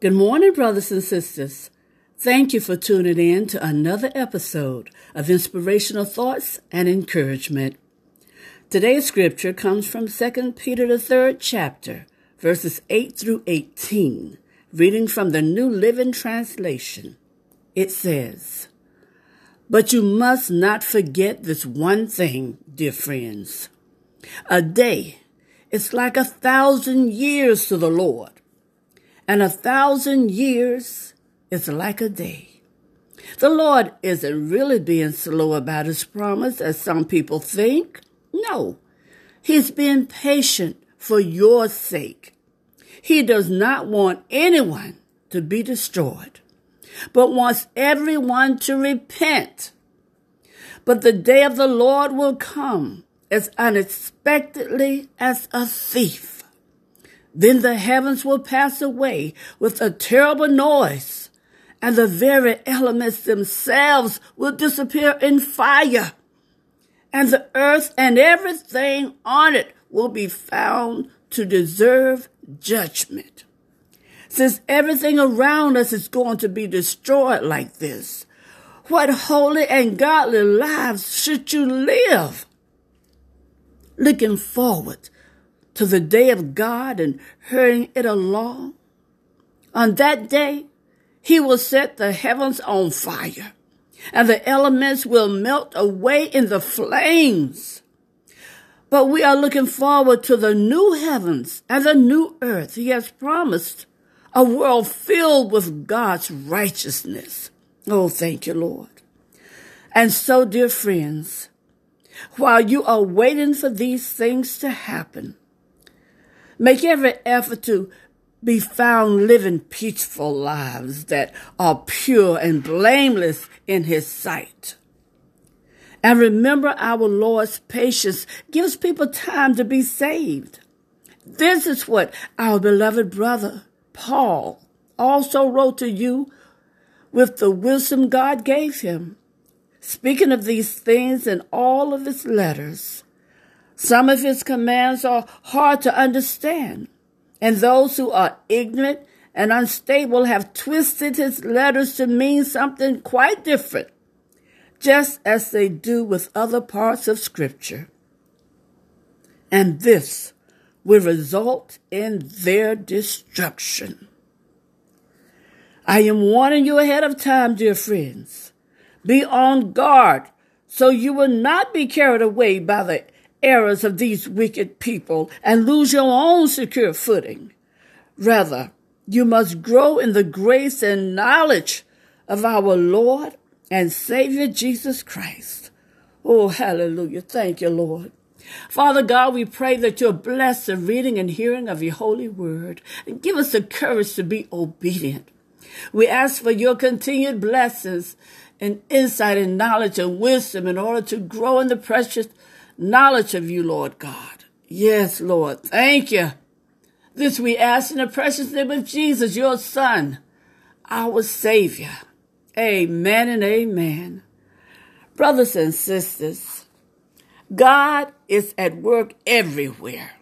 Good morning, brothers and sisters. Thank you for tuning in to another episode of Inspirational Thoughts and Encouragement. Today's scripture comes from 2 Peter, the third chapter, verses 8 through 18, reading from the New Living Translation. It says, But you must not forget this one thing, dear friends. A day is like a thousand years to the Lord, and a thousand years is like a day. The Lord isn't really being slow about his promise, as some people think. No, he's being patient for your sake. He does not want anyone to be destroyed, but wants everyone to repent. But the day of the Lord will come as unexpectedly as a thief. Then the heavens will pass away with a terrible noise, and the very elements themselves will disappear in fire, and the earth and everything on it will be found to deserve judgment. Since everything around us is going to be destroyed like this, what holy and godly lives should you live? looking forward to the day of God and hurrying it along. On that day, he will set the heavens on fire and the elements will melt away in the flames. But we are looking forward to the new heavens and the new earth he has promised, a world filled with God's righteousness. Oh, thank you, Lord. And so, dear friends, while you are waiting for these things to happen. Make every effort to be found living peaceful lives that are pure and blameless in His sight. And remember our Lord's patience gives people time to be saved. This is what our beloved brother Paul also wrote to you with the wisdom God gave him. Speaking of these things in all of his letters, some of his commands are hard to understand, and those who are ignorant and unstable have twisted his letters to mean something quite different, just as they do with other parts of Scripture. And this will result in their destruction. I am warning you ahead of time, dear friends. Be on guard so you will not be carried away by the errors of these wicked people and lose your own secure footing. Rather, you must grow in the grace and knowledge of our Lord and Savior Jesus Christ. Oh, hallelujah. Thank you, Lord. Father God, we pray that you'll bless the reading and hearing of your holy word and give us the courage to be obedient. We ask for your continued blessings and insight and knowledge and wisdom in order to grow in the precious knowledge of you, Lord God. Yes, Lord. Thank you. This we ask in the precious name of Jesus, your Son, our Savior. Amen and amen. Brothers and sisters, God is at work everywhere.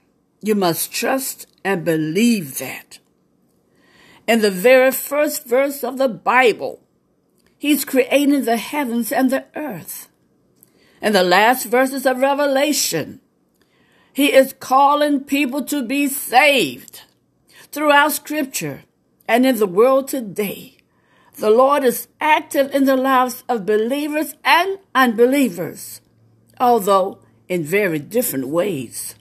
You must trust and believe that. In the very first verse of the Bible, He's creating the heavens and the earth. In the last verses of Revelation, he is calling people to be saved. Throughout scripture and in the world today, the Lord is active in the lives of believers and unbelievers, although in very different ways.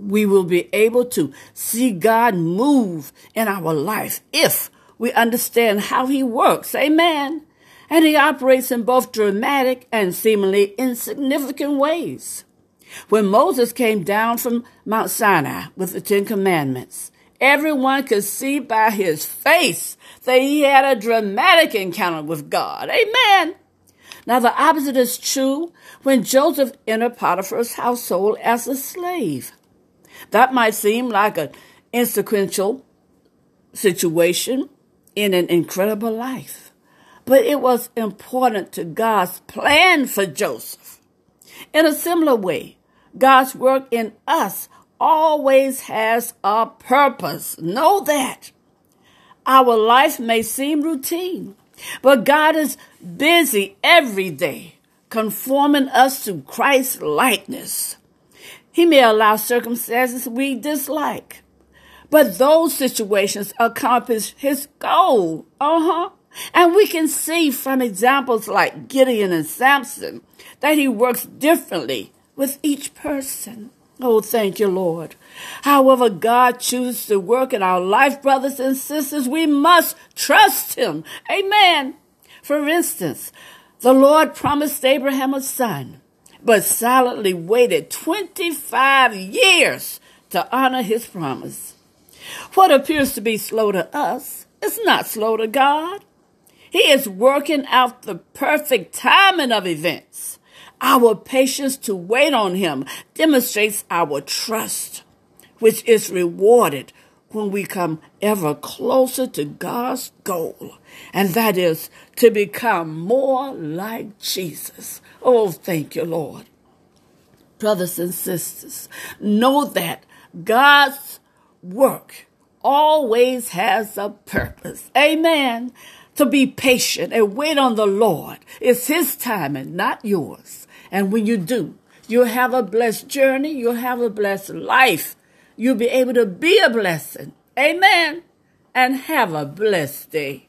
We will be able to see God move in our life if we understand how he works. Amen. And he operates in both dramatic and seemingly insignificant ways. When Moses came down from Mount Sinai with the Ten Commandments, everyone could see by his face that he had a dramatic encounter with God. Amen. Now, the opposite is true when Joseph entered Potiphar's household as a slave. That might seem like an insequential situation, in an incredible life. But it was important to God's plan for Joseph. In a similar way, God's work in us always has a purpose. Know that. Our life may seem routine, but God is busy every day conforming us to Christ's likeness. He may allow circumstances we dislike, but those situations accomplish his goal. Uh huh. And we can see from examples like Gideon and Samson that he works differently with each person. Oh, thank you, Lord. However, God chooses to work in our life, brothers and sisters, we must trust Him. Amen. For instance, the Lord promised Abraham a son, but silently waited 25 years to honor his promise. What appears to be slow to us is not slow to God. He is working out the perfect timing of events. Our patience to wait on Him demonstrates our trust, which is rewarded when we come ever closer to God's goal, and that is to become more like Jesus. Oh, thank you, Lord. Brothers and sisters, know that God's work always has a purpose. Amen. To be patient and wait on the Lord. It's His timing, not yours. And when you do, you'll have a blessed journey. You'll have a blessed life. You'll be able to be a blessing. Amen. And have a blessed day.